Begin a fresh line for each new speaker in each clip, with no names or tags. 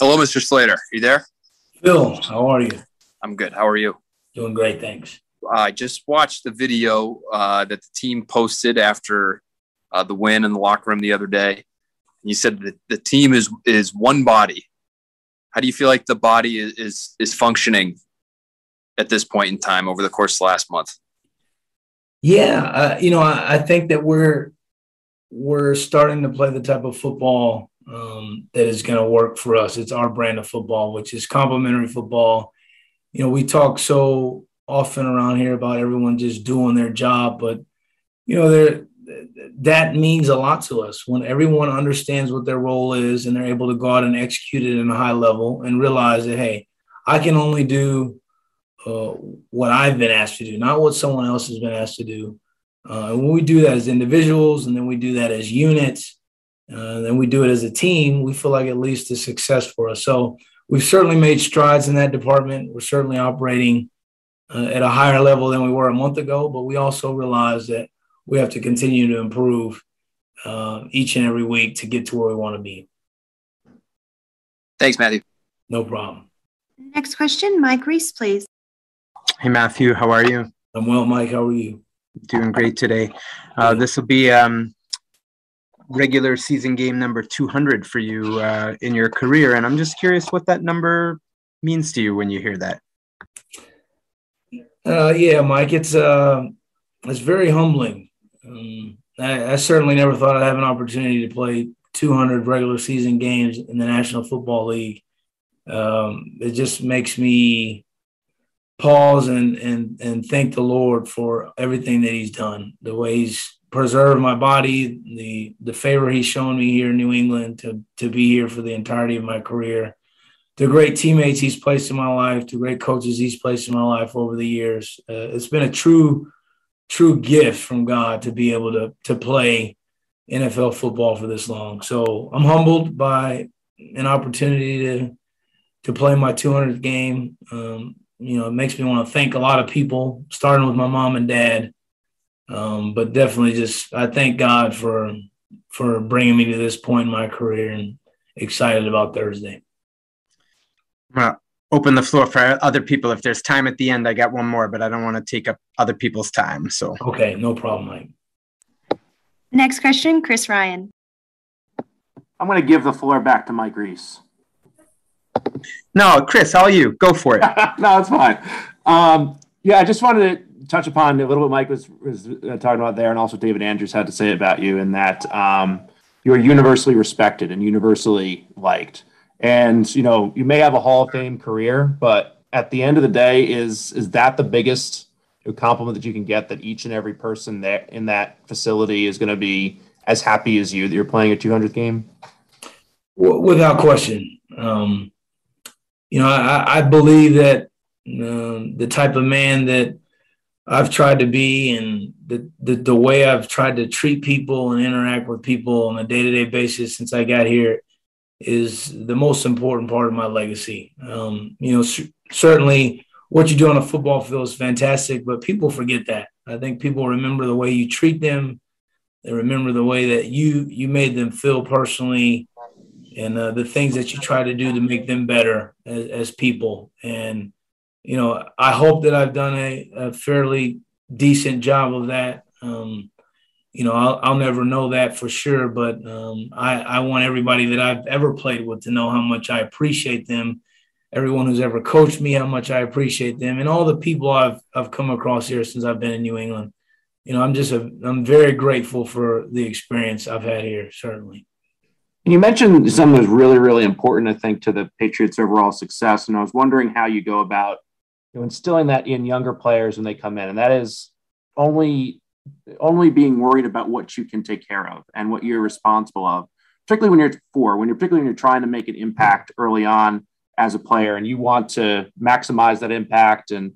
Hello, Mr. Slater. Are you there?
Phil, how are you?
I'm good. How are you?
Doing great, thanks.
I just watched the video uh, that the team posted after uh, the win in the locker room the other day. You said that the team is is one body. How do you feel like the body is is, is functioning at this point in time over the course of the last month?
Yeah, uh, you know, I, I, think that we're we're starting to play the type of football um, that is going to work for us. It's our brand of football, which is complementary football. You know, we talk so often around here about everyone just doing their job, but you know, there that means a lot to us when everyone understands what their role is and they're able to go out and execute it in a high level and realize that hey, I can only do uh, what I've been asked to do, not what someone else has been asked to do. Uh, and when we do that as individuals, and then we do that as units, uh, then we do it as a team, we feel like at least to success for us. So we've certainly made strides in that department. We're certainly operating uh, at a higher level than we were a month ago, but we also realize that we have to continue to improve uh, each and every week to get to where we want to be.
Thanks, Matthew.
No problem.
Next question, Mike Reiss, please.
Hey, Matthew, how are you?
I'm well, Mike. How are you?
Doing great today. Uh, this will be um, regular season game number 200 for you uh, in your career. And I'm just curious what that number means to you when you hear that.
Uh, yeah, Mike, it's uh, it's very humbling. Um, I, I, certainly never thought I'd have an opportunity to play 200 regular season games in the National Football League. Um, it just makes me pause and and and thank the Lord for everything that He's done, the way He's preserved my body, the the favor He's shown me here in New England to to be here for the entirety of my career, the great teammates He's placed in my life, the great coaches He's placed in my life over the years. Uh, it's been a true true gift from God to be able to to play NFL football for this long. So I'm humbled by an opportunity to to play my 200th game. Um, you know, it makes me want to thank a lot of people, starting with my mom and dad. Um, but definitely, just I thank God for for bringing me to this point in my career, and excited about Thursday.
Well, open the floor for other people. If there's time at the end, I got one more, but I don't want to take up other people's time. So
okay, no problem, Mike.
Next question, Chris Ryan.
I'm going to give the floor back to Mike Reiss.
No, Chris, how are you? Go for it.
no, it's fine. Um, yeah, I just wanted to touch upon a little bit Mike was, was uh, talking about there, and also David Andrews had to say about you, in that um, you are universally respected and universally liked. And you know, you may have a Hall of Fame career, but at the end of the day, is is that the biggest compliment that you can get? That each and every person there in that facility is going to be as happy as you that you're playing a 200th game.
Without question. Um, you know, I, I believe that um, the type of man that I've tried to be and the, the, the way I've tried to treat people and interact with people on a day to day basis since I got here is the most important part of my legacy. Um, you know, c- certainly what you do on a football field is fantastic, but people forget that. I think people remember the way you treat them. They remember the way that you you made them feel personally and uh, the things that you try to do to make them better as, as people. And, you know, I hope that I've done a, a fairly decent job of that. Um, you know, I'll, I'll, never know that for sure, but um, I, I want everybody that I've ever played with to know how much I appreciate them. Everyone who's ever coached me, how much I appreciate them, and all the people I've I've come across here since I've been in New England. You know, I'm just a I'm very grateful for the experience I've had here. Certainly.
And you mentioned something that's really, really important, I think, to the Patriots' overall success. And I was wondering how you go about you know, instilling that in younger players when they come in, and that is only only being worried about what you can take care of and what you're responsible of, particularly when you're four, when you're particularly when you're trying to make an impact early on as a player, and you want to maximize that impact and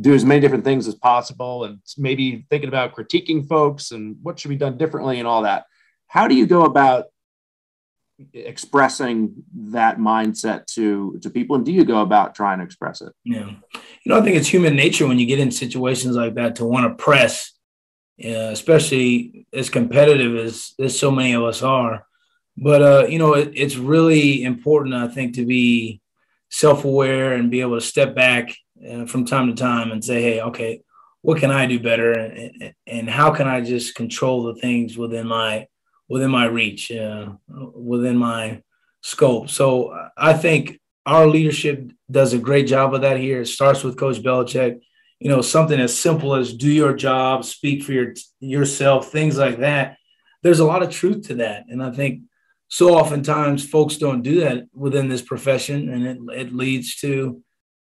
do as many different things as possible, and maybe thinking about critiquing folks and what should be done differently and all that. How do you go about expressing that mindset to to people? And do you go about trying to express it?
Yeah. You know i think it's human nature when you get in situations like that to want to press uh, especially as competitive as as so many of us are. But uh, you know, it, it's really important, I think, to be self-aware and be able to step back uh, from time to time and say, "Hey, okay, what can I do better, and, and how can I just control the things within my within my reach, uh, within my scope?" So I think our leadership does a great job of that here. It starts with Coach Belichick. You know, something as simple as do your job, speak for your yourself, things like that. There's a lot of truth to that, and I think so oftentimes folks don't do that within this profession and it, it leads to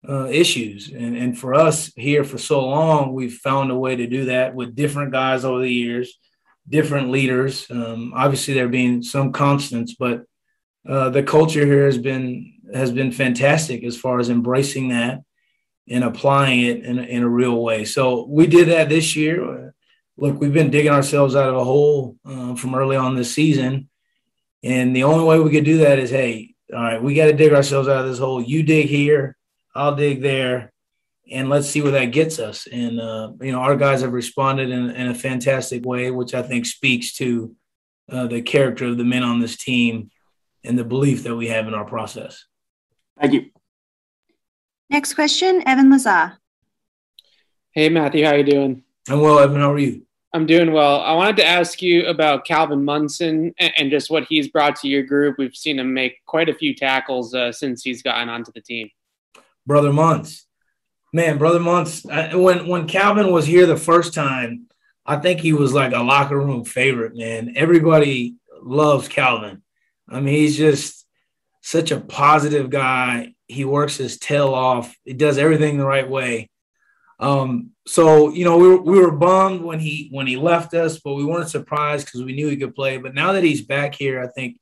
uh, issues and, and for us here for so long we've found a way to do that with different guys over the years different leaders. Um, obviously there being some constants but uh, the culture here has been has been fantastic as far as embracing that and applying it in a, in a real way. So we did that this year. Look we've been digging ourselves out of a hole uh, from early on this season. And the only way we could do that is, hey, all right, we got to dig ourselves out of this hole. You dig here, I'll dig there, and let's see where that gets us. And uh, you know, our guys have responded in, in, a fantastic way, which I think speaks to uh, the character of the men on this team and the belief that we have in our process.
Thank you.
Next question, Evan Lazar.
Hey Matthew, how you doing?
I'm well, Evan. How are you?
I'm doing well. I wanted to ask you about Calvin Munson and, and, just what he's brought to your group. We've seen him make quite a few tackles uh, since he's gotten onto the team.
Brother Muntz, man, Brother Muntz. when when Calvin was here the first time, I think he was like a locker room favorite. Man, everybody loves Calvin. I mean, he's just such a positive guy. He works his tail off. He does everything the right way. Um, so you know we were, we were bummed when he when he left us, but we weren't surprised because we knew he could play. But now that he's back here, I think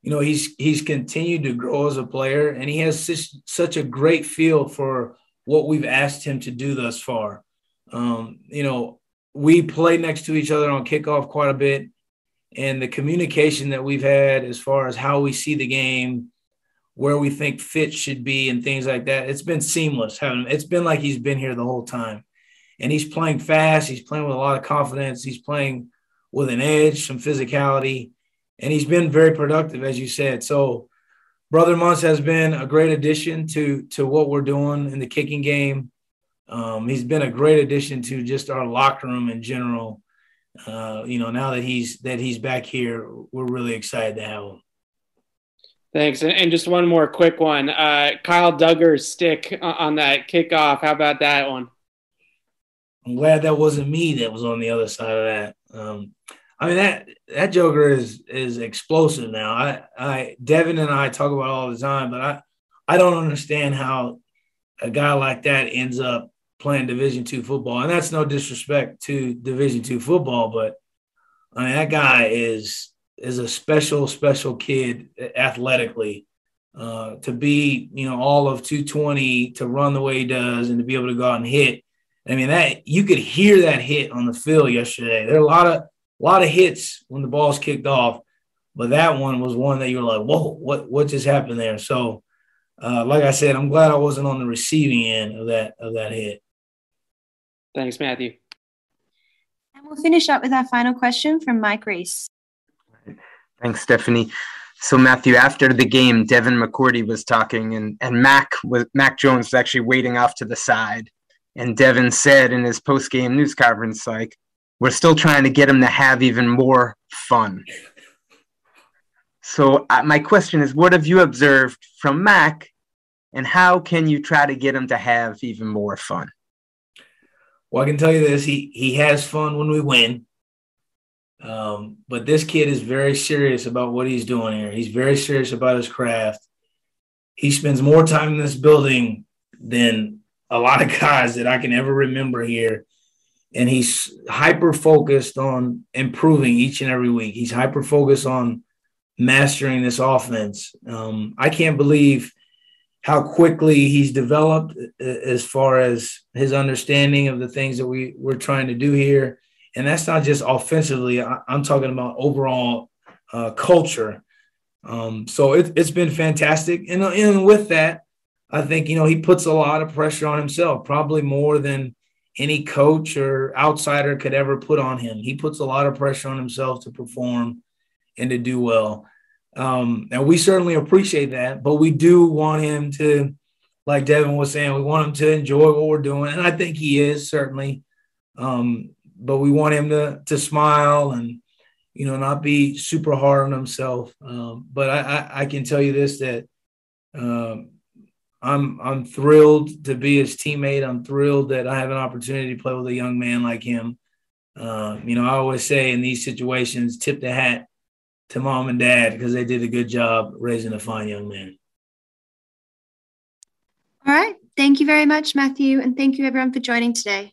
you know he's he's continued to grow as a player, and he has such, such a great feel for what we've asked him to do thus far. Um, you know, we play next to each other on kickoff quite a bit, and the communication that we've had as far as how we see the game where we think fit should be and things like that. It's been seamless. Having it's been like he's been here the whole time, and he's playing fast. He's playing with a lot of confidence. He's playing with an edge, some physicality, and he's been very productive, as you said. So, Brother Muntz has been a great addition to to what we're doing in the kicking game. Um, he's been a great addition to just our locker room in general. Uh, you know, now that he's that he's back here, we're really excited to have him.
Thanks. And just one more quick one. Uh, Kyle Dugger's stick on that kickoff. How about that one?
I'm glad that wasn't me that was on the other side of that. Um, I mean that that Joker is is explosive now. I I Devin and I talk about all the time, but I I don't understand how a guy like that ends up playing Division two football. And that's no disrespect to Division two football, but I mean that guy is is a special, special kid athletically. Uh, to be, you know, all of 220 to run the way he does and to be able to go out and hit. I mean, that you could hear that hit on the field yesterday. There are a lot of a lot of hits when the ball's kicked off, but that one was one that you were like, whoa, what what just happened there? So, uh, like I said, I'm glad I wasn't on the receiving end of that of that hit.
Thanks, Matthew.
And we'll finish up with our final question from Mike Reiss.
Thanks, Stephanie. So Matthew, after the game, Devin McCourty was talking, and and Mac was Mac Jones was actually waiting off to the side, and Devin said in his post game news conference, like, "We're still trying to get him to have even more fun." So uh, my question is, what have you observed from Mac, and how can you try to get him to have even more fun?
Well, I can tell you this: he he has fun when we win. Um, but this kid is very serious about what he's doing here. He's very serious about his craft. He spends more time in this building than a lot of guys that I can ever remember here. And he's hyper focused on improving each and every week. He's hyper focused on mastering this offense. Um, I can't believe how quickly he's developed uh, as far as his understanding of the things that we, we're trying to do here and that's not just offensively. I, am talking about overall uh, culture. Um, so it, has been fantastic, and, and with that, I think you know he puts a lot of pressure on himself, probably more than any coach or outsider could ever put on him. He puts a lot of pressure on himself to perform and to do well. Um, and we certainly appreciate that, but we do want him to, like Devin was saying, we want him to enjoy what we're doing. And I think he is certainly. Um, but we want him to to smile and you know not be super hard on himself. Um, but I, I, I, can tell you this that um, I'm I'm thrilled to be his teammate. I'm thrilled that I have an opportunity to play with a young man like him. Uh, you know, I always say in these situations, tip the hat to mom and dad because they did a good job raising a fine young man.
All right. Thank you very much, Matthew. And thank you, everyone, for joining today.